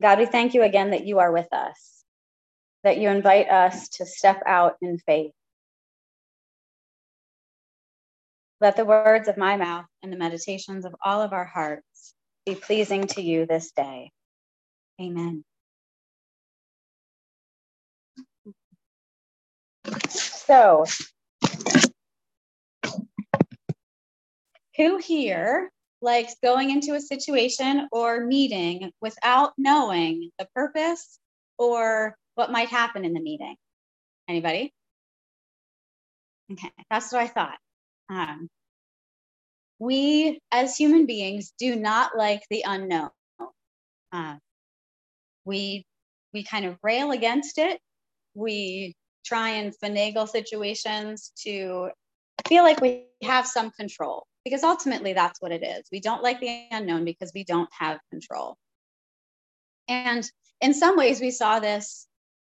God, we thank you again that you are with us, that you invite us to step out in faith. Let the words of my mouth and the meditations of all of our hearts be pleasing to you this day. Amen. So, who here likes going into a situation or meeting without knowing the purpose or what might happen in the meeting? Anybody? Okay, that's what I thought. Um, we, as human beings, do not like the unknown. Uh, we we kind of rail against it. We try and finagle situations to feel like we have some control because ultimately that's what it is. We don't like the unknown because we don't have control. And in some ways, we saw this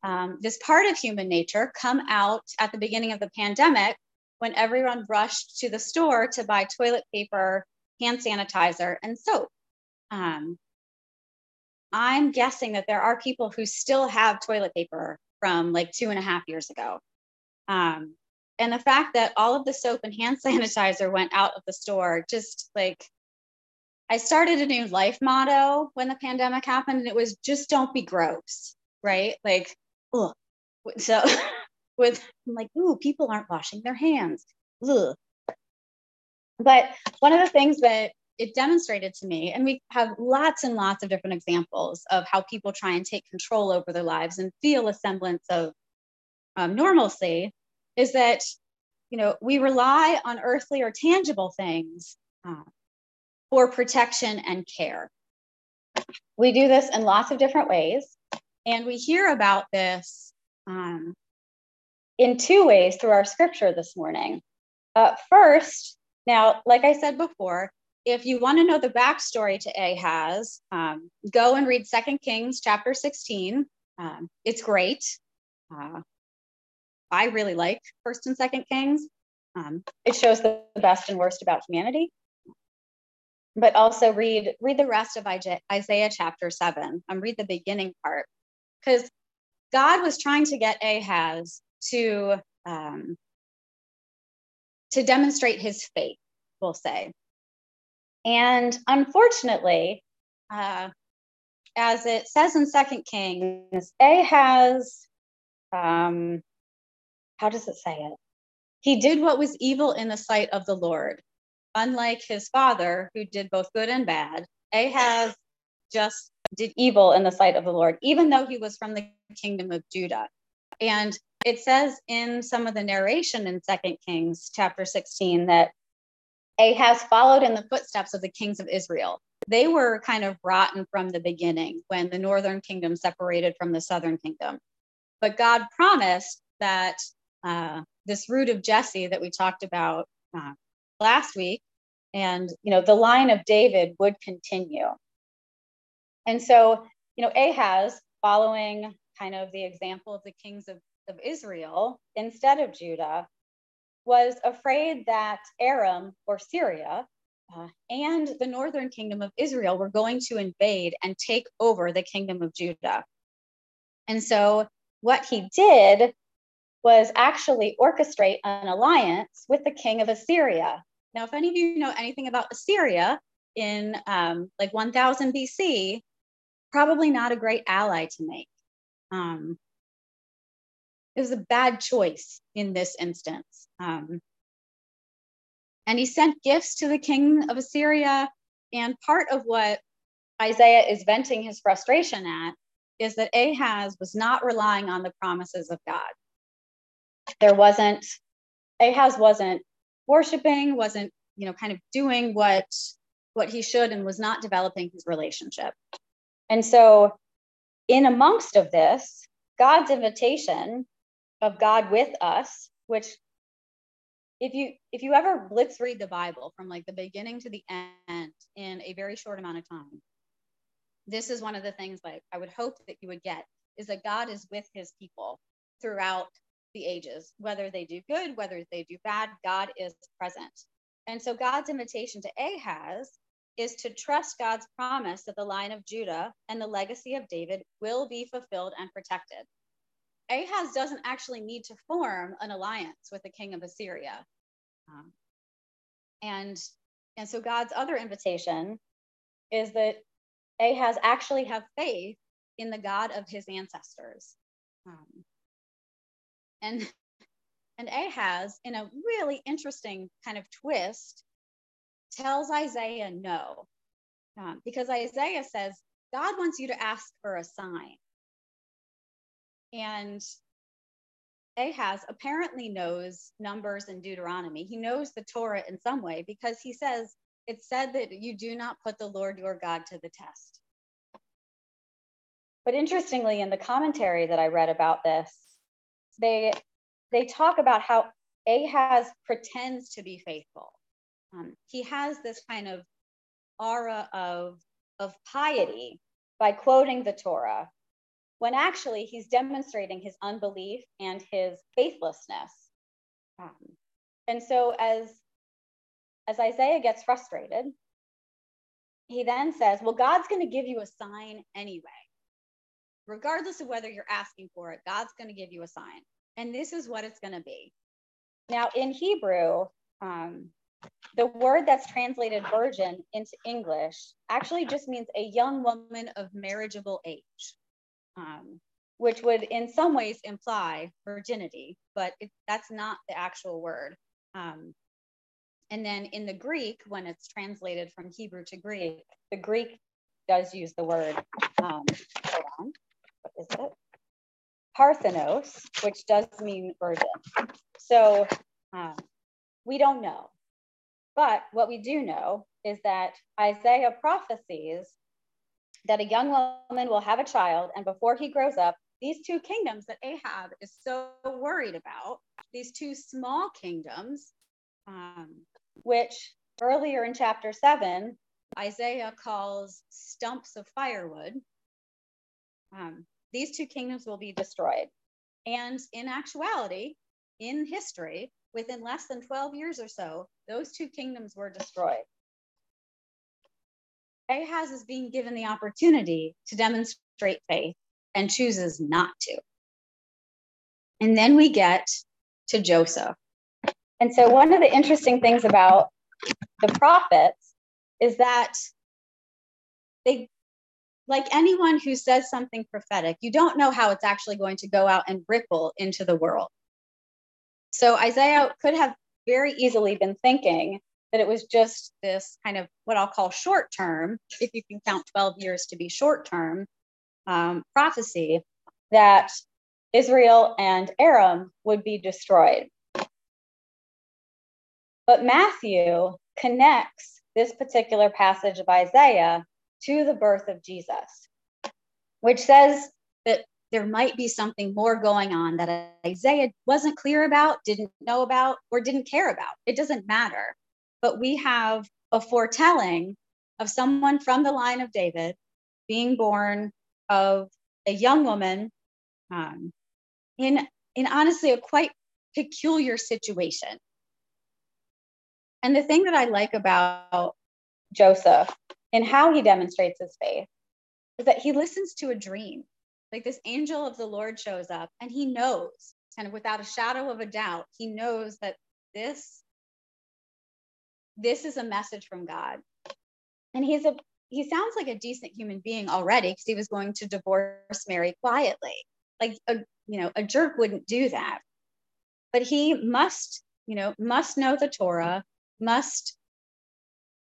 um, this part of human nature come out at the beginning of the pandemic when everyone rushed to the store to buy toilet paper, hand sanitizer, and soap. Um, I'm guessing that there are people who still have toilet paper from like two and a half years ago. Um, and the fact that all of the soap and hand sanitizer went out of the store just like I started a new life motto when the pandemic happened, and it was just don't be gross, right? Like, ugh. so with I'm like, ooh, people aren't washing their hands. Ugh. But one of the things that it demonstrated to me, and we have lots and lots of different examples of how people try and take control over their lives and feel a semblance of um, normalcy, is that you know we rely on earthly or tangible things uh, for protection and care. We do this in lots of different ways, and we hear about this um, in two ways through our scripture this morning. Uh, first, now, like I said before, if you want to know the backstory to Ahaz, um, go and read Second Kings chapter 16. Um, it's great. Uh, I really like First and Second Kings. Um, it shows the best and worst about humanity. But also read read the rest of Isaiah chapter seven. Um, read the beginning part because God was trying to get Ahaz to um, to demonstrate his faith, we'll say. And unfortunately, uh, as it says in Second Kings, Ahaz, um, how does it say it? He did what was evil in the sight of the Lord. Unlike his father, who did both good and bad, Ahaz just did evil in the sight of the Lord, even though he was from the kingdom of Judah. And it says in some of the narration in Second Kings chapter 16 that Ahaz followed in the footsteps of the kings of Israel. They were kind of rotten from the beginning when the northern kingdom separated from the southern kingdom. But God promised that uh, this root of Jesse that we talked about uh, last week, and you know the line of David would continue. And so, you know, Ahaz, following kind of the example of the kings of of Israel instead of Judah was afraid that Aram or Syria uh, and the northern kingdom of Israel were going to invade and take over the kingdom of Judah. And so what he did was actually orchestrate an alliance with the king of Assyria. Now, if any of you know anything about Assyria in um, like 1000 BC, probably not a great ally to make. Um, it was a bad choice in this instance. Um, and he sent gifts to the king of Assyria. And part of what Isaiah is venting his frustration at is that Ahaz was not relying on the promises of God. There wasn't, Ahaz wasn't worshiping, wasn't, you know, kind of doing what what he should and was not developing his relationship. And so in amongst of this, God's invitation of God with us, which if you if you ever blitz read the Bible from like the beginning to the end in a very short amount of time, this is one of the things like I would hope that you would get is that God is with his people throughout the ages, whether they do good, whether they do bad, God is present. And so God's invitation to Ahaz is to trust God's promise that the line of Judah and the legacy of David will be fulfilled and protected. Ahaz doesn't actually need to form an alliance with the king of Assyria. Um, and, and so God's other invitation is that Ahaz actually have faith in the God of his ancestors. Um, and, and Ahaz, in a really interesting kind of twist, tells Isaiah no. Um, because Isaiah says, God wants you to ask for a sign. And Ahaz apparently knows Numbers and Deuteronomy. He knows the Torah in some way because he says, it said that you do not put the Lord your God to the test. But interestingly, in the commentary that I read about this, they they talk about how Ahaz pretends to be faithful. Um, he has this kind of aura of, of piety by quoting the Torah, when actually he's demonstrating his unbelief and his faithlessness. Um, and so as as Isaiah gets frustrated, he then says, Well, God's going to give you a sign anyway. Regardless of whether you're asking for it, God's going to give you a sign. And this is what it's going to be. Now, in Hebrew, um, the word that's translated virgin into English actually just means a young woman of marriageable age, um, which would in some ways imply virginity, but it, that's not the actual word. Um, and then in the Greek, when it's translated from Hebrew to Greek, the Greek does use the word, um, hold on, what is it? Parthenos, which does mean virgin. So um, we don't know. But what we do know is that Isaiah prophesies that a young woman will have a child, and before he grows up, these two kingdoms that Ahab is so worried about, these two small kingdoms, um, which earlier in chapter seven, Isaiah calls stumps of firewood. Um, these two kingdoms will be destroyed. And in actuality, in history, within less than 12 years or so, those two kingdoms were destroyed. Ahaz is being given the opportunity to demonstrate faith and chooses not to. And then we get to Joseph. And so, one of the interesting things about the prophets is that they, like anyone who says something prophetic, you don't know how it's actually going to go out and ripple into the world. So Isaiah could have very easily been thinking that it was just this kind of what I'll call short term, if you can count 12 years to be short term, um, prophecy that Israel and Aram would be destroyed. But Matthew connects this particular passage of Isaiah to the birth of Jesus, which says that there might be something more going on that Isaiah wasn't clear about, didn't know about, or didn't care about. It doesn't matter. But we have a foretelling of someone from the line of David being born of a young woman um, in, in honestly a quite peculiar situation. And the thing that I like about Joseph and how he demonstrates his faith is that he listens to a dream like this angel of the Lord shows up and he knows, kind of without a shadow of a doubt, he knows that this this is a message from God. And he's a he sounds like a decent human being already because he was going to divorce Mary quietly. Like a you know, a jerk wouldn't do that. But he must, you know, must know the Torah, must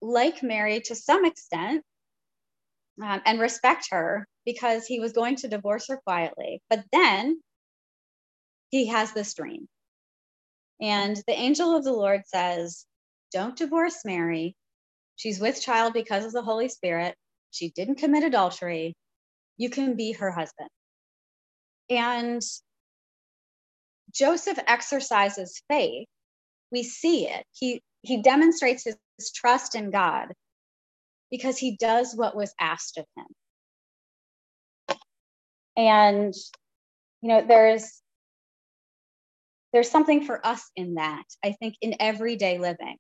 like Mary to some extent, um, and respect her because he was going to divorce her quietly. But then he has this dream. And the angel of the Lord says, Don't divorce Mary. She's with child because of the Holy Spirit. She didn't commit adultery. You can be her husband. And Joseph exercises faith. We see it. He, he demonstrates his, his trust in God because he does what was asked of him. And, you know, there's, there's something for us in that, I think, in everyday living.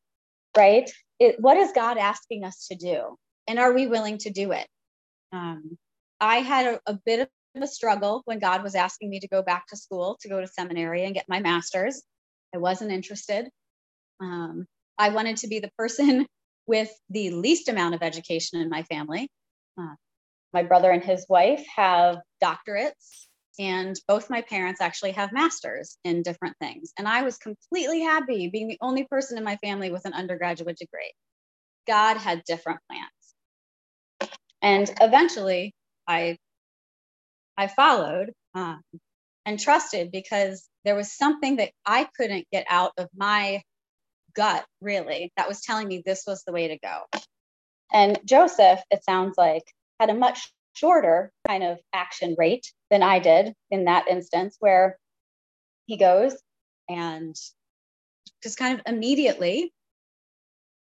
right? It, what is God asking us to do? And are we willing to do it? Um, I had a, a bit of a struggle when God was asking me to go back to school, to go to seminary and get my master's. I wasn't interested. Um, I wanted to be the person with the least amount of education in my family. Uh, my brother and his wife have doctorates, and both my parents actually have masters in different things. And I was completely happy being the only person in my family with an undergraduate degree. God had different plans. And eventually, I I followed um, and trusted because there was something that I couldn't get out of my gut, really, that was telling me this was the way to go. And Joseph, it sounds like, had a much shorter kind of action rate than I did in that instance, where he goes and just kind of immediately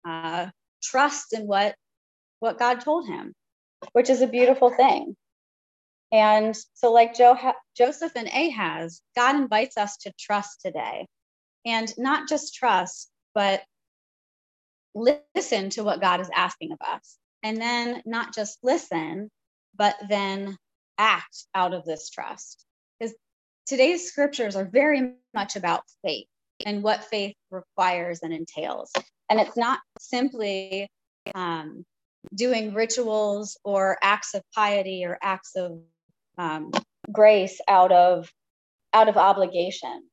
uh, trusts in what what God told him, which is a beautiful thing. And so, like jo- Joseph and Ahaz, God invites us to trust today. And not just trust, but listen to what God is asking of us. And then not just listen, but then act out of this trust. Because today's scriptures are very much about faith and what faith requires and entails. And it's not simply um, doing rituals or acts of piety or acts of um, grace out of out of obligation.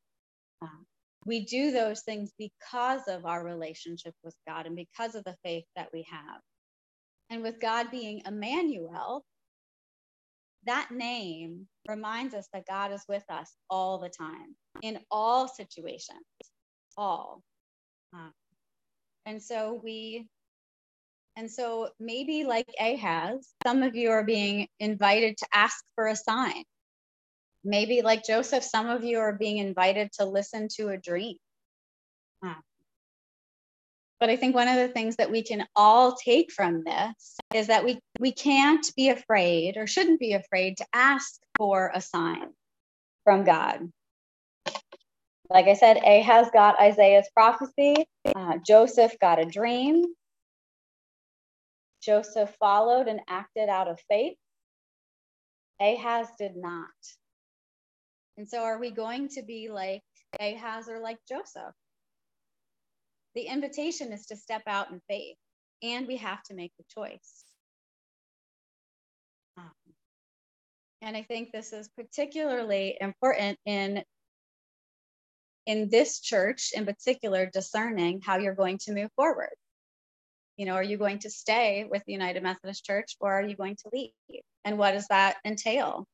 We do those things because of our relationship with God and because of the faith that we have. And with God being Emmanuel, that name reminds us that God is with us all the time in all situations, all. Um, and so we and so maybe like Ahaz, some of you are being invited to ask for a sign. Maybe like Joseph, some of you are being invited to listen to a dream. But I think one of the things that we can all take from this is that we, we can't be afraid or shouldn't be afraid to ask for a sign from God. Like I said, Ahaz got Isaiah's prophecy, uh, Joseph got a dream, Joseph followed and acted out of faith. Ahaz did not. And so, are we going to be like Ahaz or like Joseph? The invitation is to step out in faith, and we have to make the choice. Um, and I think this is particularly important in in this church in particular discerning how you're going to move forward you know, are you going to stay with the United Methodist Church or are you going to leave? And what does that entail?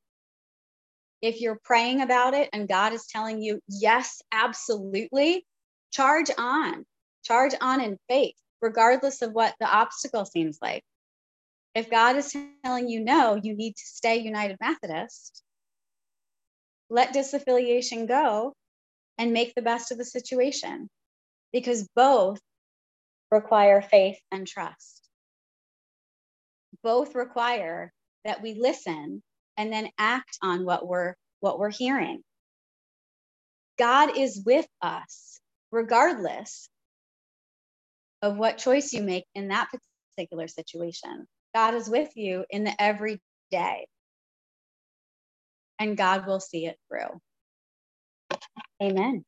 If you're praying about it and God is telling you, yes, absolutely, charge on, charge on in faith, regardless of what the obstacle seems like. If God is telling you no, you need to stay United Methodist, let disaffiliation go and make the best of the situation because both require faith and trust. Both require that we listen and then act on what we're what we're hearing. God is with us regardless of what choice you make in that particular situation. God is with you in the everyday. And God will see it through. Amen.